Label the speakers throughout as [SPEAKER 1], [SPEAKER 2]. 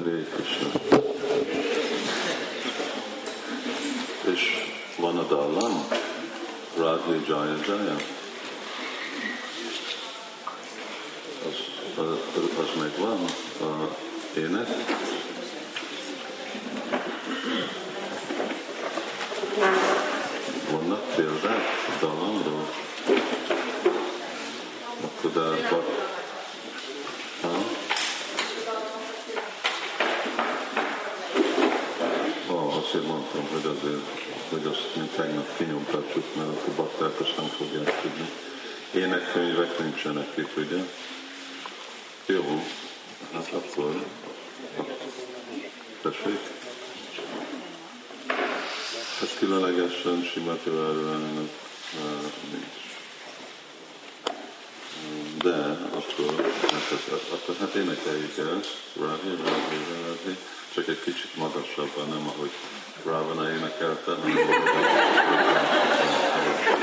[SPEAKER 1] Krishna. És van a dallam, Radhe Jaya Jaya. Az, az, az megvan, a ének. Vannak példák a dallamról? Akkor de, ha, Ah, azért mondtam, hogy azért, hogy azt mint tegnap kinyomtatjuk, mert akkor bakták azt nem fogják tudni. Énekkönyvek nincsenek itt, ugye? Jó, hát akkor... Tessék? Hát különlegesen Simati Várványnak nincs. De akkor, hát, akkor hát énekeljük ezt, Rádi, Rádi, Rádi, csak egy kicsit magasabban, nem ahogy Ravana énekelte, hanem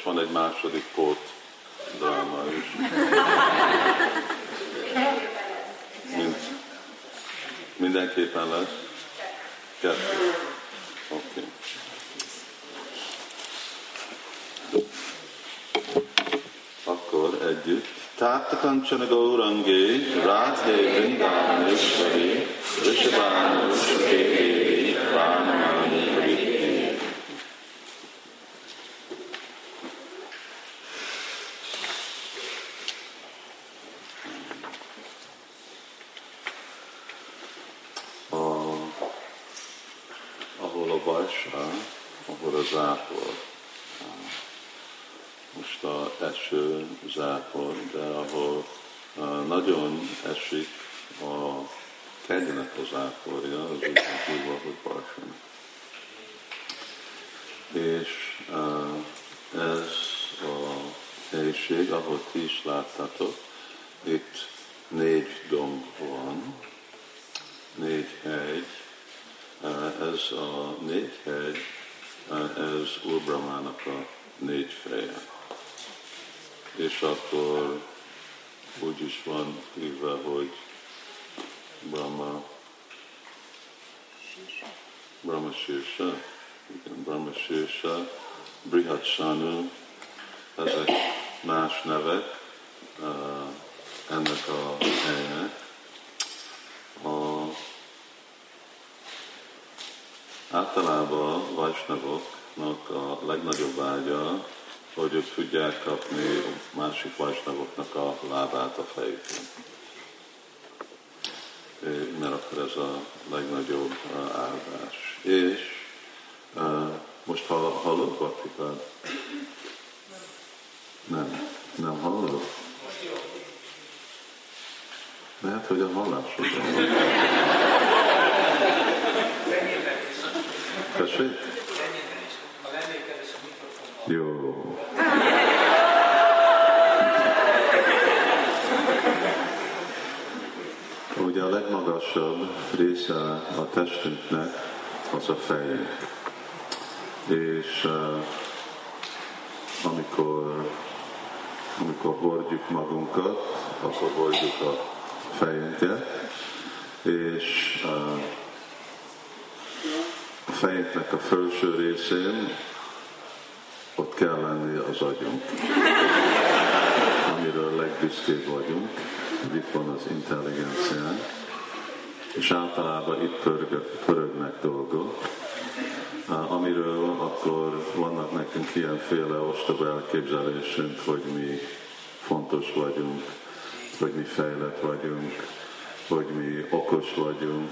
[SPEAKER 1] és van egy második pót dráma is. Mint Mindenképpen lesz? Kettő. Oké. Okay. Akkor együtt. Tátta kancsana gaurangé, Radhe Vrindavaneshwari, Rishabhanu Shukhe Vánamani Haritni. A, ahol a Vajsa, ahol a zápor, most a eső zápor, de ahol nagyon esik a kegynek az záporja, az úgy hívva, hogy Barsan. És ez a helység, ahol ti is láttátok, itt négy domb van, négy hegy, ez a négy hegy, uh, ez Úr Brahmának a négy feje és akkor úgy is van hívva, hogy Brahma, Brahma Sirsa, igen, Brahma Sirsa, Brihat Sanu, ezek más nevek uh, ennek a helynek. A, általában a Vajsnavoknak a legnagyobb vágya hogy ők tudják kapni másik vajsnavoknak a lábát a fejükön. Mert akkor ez a legnagyobb áldás. És most hallod, Vatikát? Nem, nem hallod? Lehet, hogy a hallásod. Tessék? Jó. Ugye a legmagasabb része a testünknek az a fejünk. És uh, amikor, amikor hordjuk magunkat, akkor hordjuk a fejünket, és uh, a fejünknek a felső részén ott kell lenni az agyunk, amiről legbüszkébb vagyunk, itt van az intelligenciánk, és általában itt pörög, pörögnek dolgok, amiről akkor vannak nekünk ilyenféle ostoba elképzelésünk, hogy mi fontos vagyunk, hogy mi fejlett vagyunk, hogy mi okos vagyunk,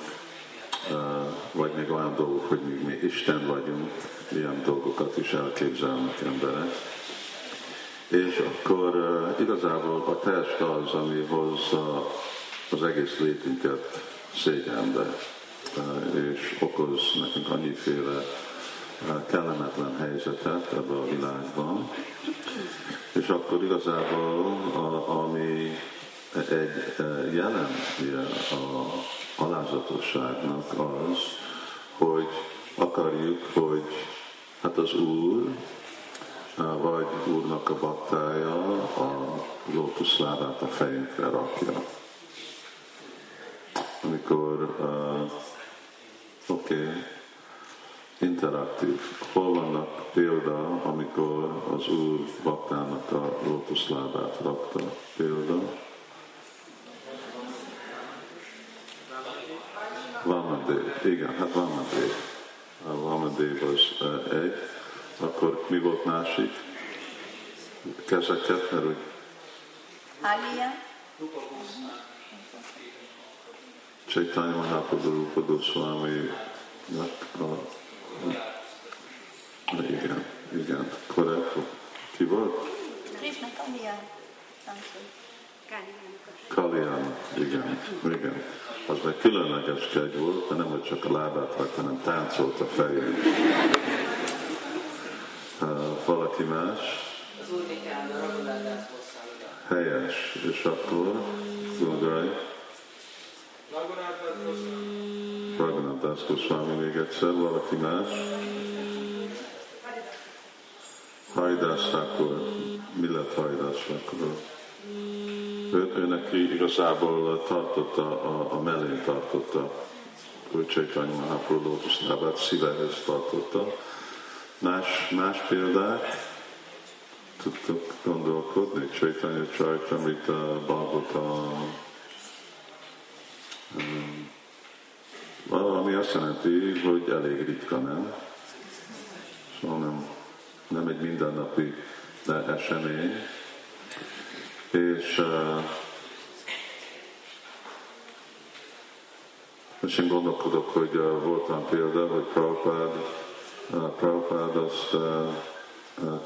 [SPEAKER 1] vagy még olyan dolgok, hogy mi, mi Isten vagyunk, ilyen dolgokat is elképzelnek emberek. És akkor igazából a test az, ami hozza az egész létünket szégyenbe, és okoz nekünk annyiféle kellemetlen helyzetet ebben a világban. És akkor igazából, a, ami egy jelen a alázatosságnak az, hogy akarjuk, hogy hát az Úr, vagy Úrnak a baktája a lótuszlábát a fejünkre rakja. Amikor, uh, oké, okay, interaktív. Hol vannak példa, amikor az Úr baktának a lótuszlábát rakta? Példa? Vamadév, igen, hát Vamadév. A Vamadév az egy. Akkor mi volt másik? Kezeket, mert úgy...
[SPEAKER 2] Alia.
[SPEAKER 1] Chaitanya Mahaprabhu Rupa Goswami a, igen, igen, korrekt. Ki volt?
[SPEAKER 2] Krishna Kalia.
[SPEAKER 1] Kalyana, igen, igen. Az meg különleges kegy volt, de nem hogy csak a lábát rakta, hanem táncolt a fején. Uh, valaki más?
[SPEAKER 3] Az úr
[SPEAKER 1] Helyes. És akkor, Gurgai? Raghunath Das Goswami még egyszer, valaki más? Hajdás Thakur. Mi lett Hajdás Thakur? Ő, ő neki igazából tartotta, a, a mellén tartotta hogy Csaitanya Mahaprabhu lótuszlábát szívehez tartotta. Más, más példák tudtok gondolkodni, Csaitanya Csajtamrita, Bhagavatam, um, valami azt jelenti, hogy elég ritka, nem? Szóval nem, nem egy mindennapi esemény. És és én gondolkodok, hogy voltam példa, hogy Prabhupád, Prabhupád azt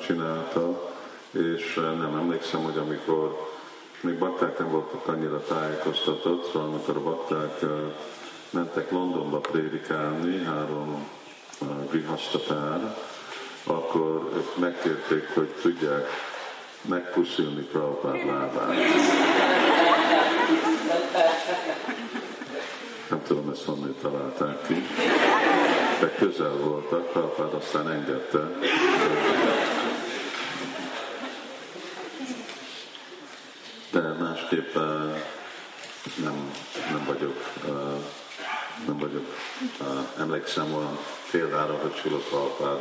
[SPEAKER 1] csinálta, és nem emlékszem, hogy amikor még bakták nem voltak annyira tájékoztatott, szóval amikor a bakták mentek Londonba prédikálni, három uh, grihasztatár, akkor ők megkérték, hogy tudják megpuszilni Prabhupád lábát. Nem tudom, ezt honnét találták ki. De közel voltak, Prabhupád aztán engedte. De másképp nem, nem vagyok, nem vagyok, emlékszem olyan példára, hogy Sula Prabhupád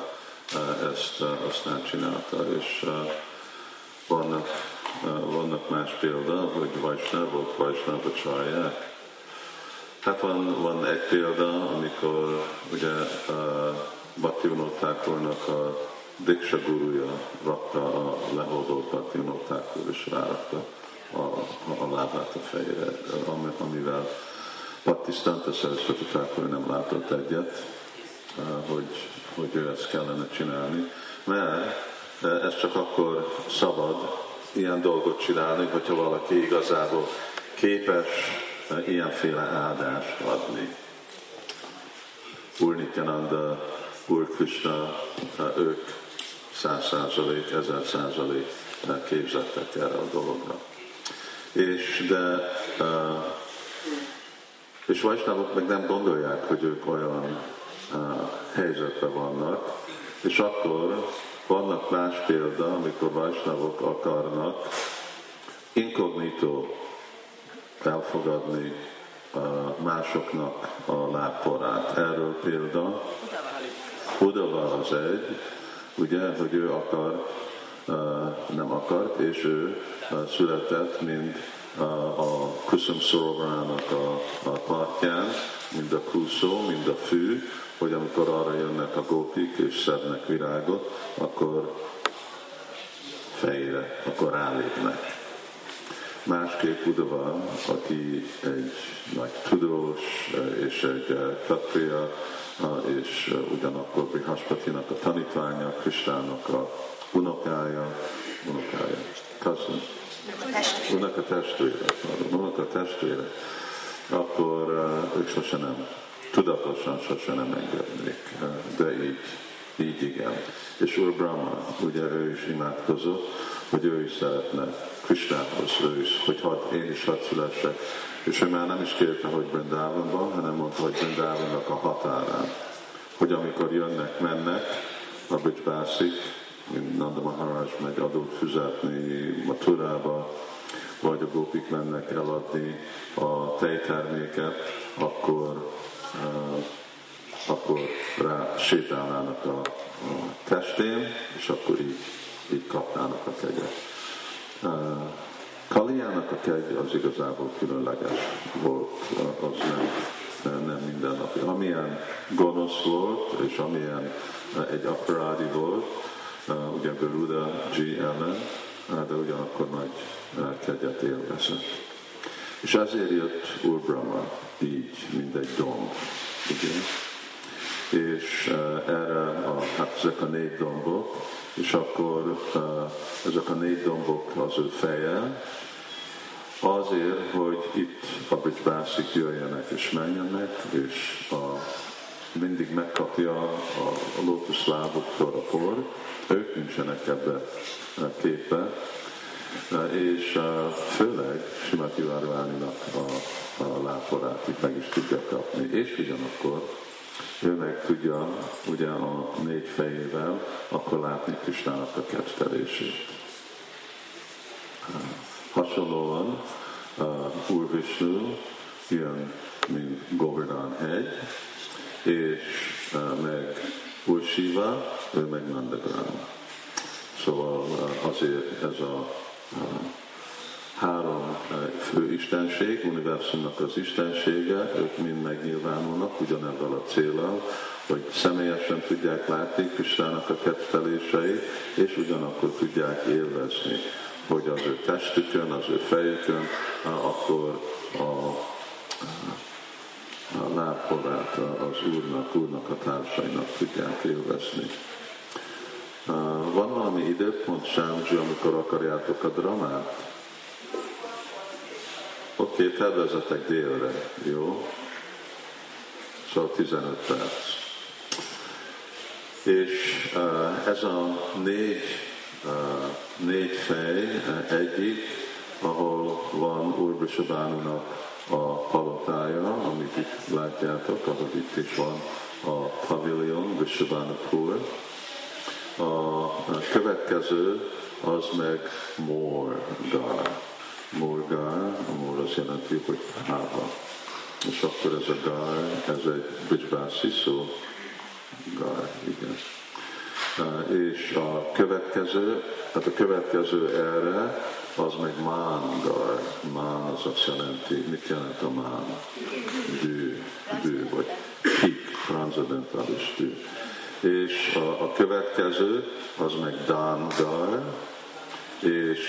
[SPEAKER 1] ezt aztán csinálta, és vannak, vannak más példa, hogy Vajsnávok, csalják. Hát van, van egy példa, amikor ugye uh, Bhaktivinoda Thakurnak a Diksha gurúja rakta a leholdott Bhaktivinoda Thakur, és rárakta a, a, lábát a fejére, amivel Bhaktisztanta Saraswati Thakur nem látott egyet, uh, hogy, hogy ő ezt kellene csinálni, mert ez csak akkor szabad ilyen dolgot csinálni, hogyha valaki igazából képes ilyenféle áldást adni. Úr Nityananda, Úr Krishna, ők száz százalék, ezer százalék képzettek erre a dologra. És de és Vajsnávok meg nem gondolják, hogy ők olyan helyzetben vannak, és akkor vannak más példa, amikor Vajsnávok akarnak inkognitó elfogadni másoknak a lábporát. Erről példa Udava az egy, ugye, hogy ő akar, nem akart, és ő született, mint a Kusum Szorovának a partján, mind a kuszó, mind a fű, hogy amikor arra jönnek a gópik és szednek virágot, akkor fejére, akkor rálépnek. Másképp Udava, aki egy nagy tudós és egy katria, és ugyanakkor Brihaspatinak a tanítványa, Kristának a unokája, unokája, cousin, unoka testvére, unoka testvére, akkor ők sose nem, tudatosan sose nem engednék, de így, így igen. És Úr Brahma, ugye ő is imádkozott, hogy ő is szeretne Krisnához, ő is, hogy had, én is hadd szülessek. És ő már nem is kérte, hogy Brindávonban, hanem mondta, hogy Brindávonnak a határán. Hogy amikor jönnek, mennek, a mint Nanda Maharaj megy adót fizetni Maturába, vagy a gópik mennek eladni a tejterméket, akkor, akkor rá sétálnának a, a testén, és akkor így, így kapnának a kegyet. Kaliának a kegy az igazából különleges volt, az nem, nem mindennapi. Amilyen gonosz volt, és amilyen egy aparádi volt, ugye Garuda G ellen, de ugyanakkor nagy kegyet élvezett. És ezért jött Úr Brahma így, mint egy domb. Ugye? És erre a, hát ezek a négy dombok, és akkor ezek a négy dombok az ő feje, azért, hogy itt a Bárszik jöjjenek és menjenek, és a, mindig megkapja a, a lótuszláboktól a por, ők nincsenek ebbe a képbe, és főleg Simati Várváninak a, a láporát itt meg is tudja kapni, és ugyanakkor ő meg tudja ugye a négy fejével akkor látni Kisnának a kettelését. Hasonlóan uh, Úr Vishnu jön mint Govardhan hegy, és meg Ursiva, ő meg Nandagram. Szóval azért ez a három fő istenség, univerzumnak az istensége, ők mind megnyilvánulnak ugyanebben a célral, hogy személyesen tudják látni Krisztának a ketteléseit, és ugyanakkor tudják élvezni, hogy az ő testükön, az ő fejükön, akkor a, a lábporát az Úrnak, Úrnak a társainak tudják élvezni. Van valami időpont, Sámzsi, amikor akarjátok a dramát? Oké, okay, tervezetek délre, jó? Szóval 15 perc. És ez a négy, négy fej, egyik, ahol van Úr a palotája, amit itt látjátok, ahol itt is van a pavilion, Visabánapur. A következő az meg Morgar. Morgar, mor az jelenti, hogy háva. És akkor ez a gár, ez egy bicsbászi szó, gár, igen. És a következő, hát a következő erre, az meg mángar. Mán az azt jelenti, mit jelent a mán? Dű, dű, vagy pik, transzendentális dű. És a, a következő, az meg dángar, és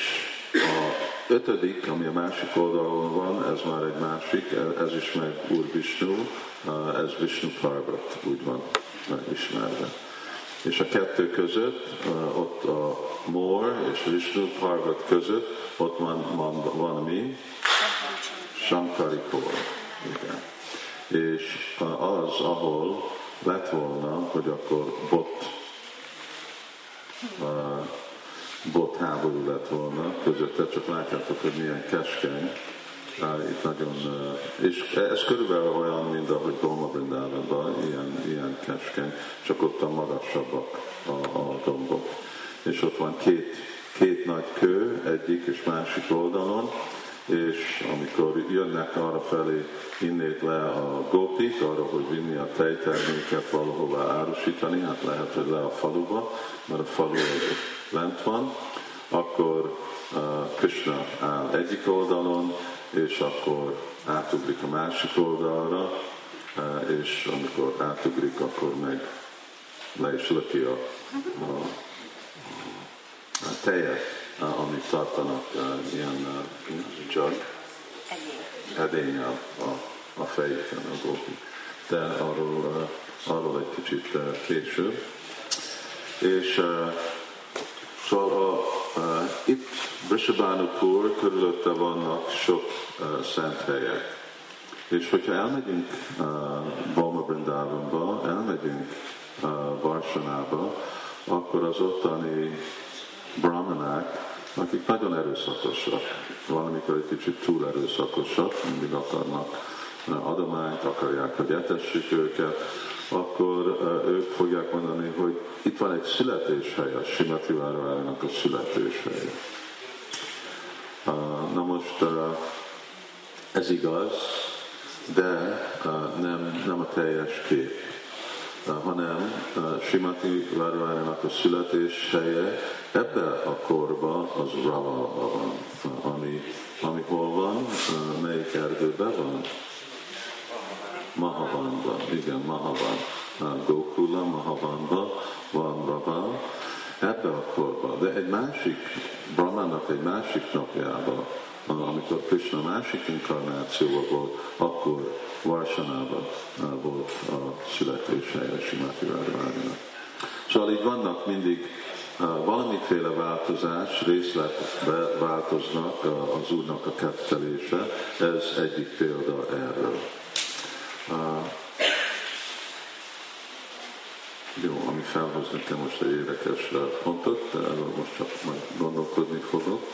[SPEAKER 1] a ötödik, ami a másik oldalon van, ez már egy másik, ez is meg Úr Vishnu, ez Vishnu Parvat, úgy van ismerve. És a kettő között, ott a Mor és Vishnu Parvat között, ott van, van, van mi? Shankari Kor. Igen. És az, ahol lett volna, hogy akkor bot bot háború lett volna közötte, csak látjátok, hogy milyen keskeny. Itt nagyon, és ez körülbelül olyan, mint ahogy Dolma Brindában, ilyen, ilyen keskeny, csak ott a magasabbak a, a dombok. És ott van két, két nagy kő, egyik és másik oldalon, és amikor jönnek arra felé innét le a gópik, arra, hogy vinni a tejterméket valahova árusítani, hát lehet, hogy le a faluba, mert a falu az lent van, akkor uh, Krishna áll egyik oldalon, és akkor átugrik a másik oldalra, uh, és amikor átugrik, akkor meg le is löki a, a, a tejet, amit tartanak uh, ilyen uh, jug, edény a, a, a fejükön a gópik. De arról, arról egy kicsit később. És Szóval a, itt Vrishabhanupur körülötte vannak sok szent helyek. És hogyha elmegyünk uh, Balma Brindávonba, elmegyünk uh, Varsanába, akkor az ottani brahmanák, akik nagyon erőszakosak, valamikor egy kicsit túl erőszakosak, mindig akarnak adományt, akarják, hogy etessük őket, akkor ők fogják mondani, hogy itt van egy születéshely, a Simati Váravárának a születéshelye. Na most ez igaz, de nem, nem a teljes kép, hanem Simati Váravárának a születéshelye ebbe a korba az Ravalba van, ami, ami hol van, melyik erdőben van? Mahavanban, igen, Mahavan, Gokula, Mahavanban van Rava, ebbe a korban, de egy másik, Brahmának egy másik napjában, amikor Krishna másik inkarnációban volt, akkor Varsanában volt a születéshelye Simati Radharaninak. Szóval így vannak mindig valamiféle változás, részletbe változnak az Úrnak a kettelése, ez egyik példa erről. Jó, ami felhoz nekem most egy érdekes pontot, de most csak majd gondolkodni fogok.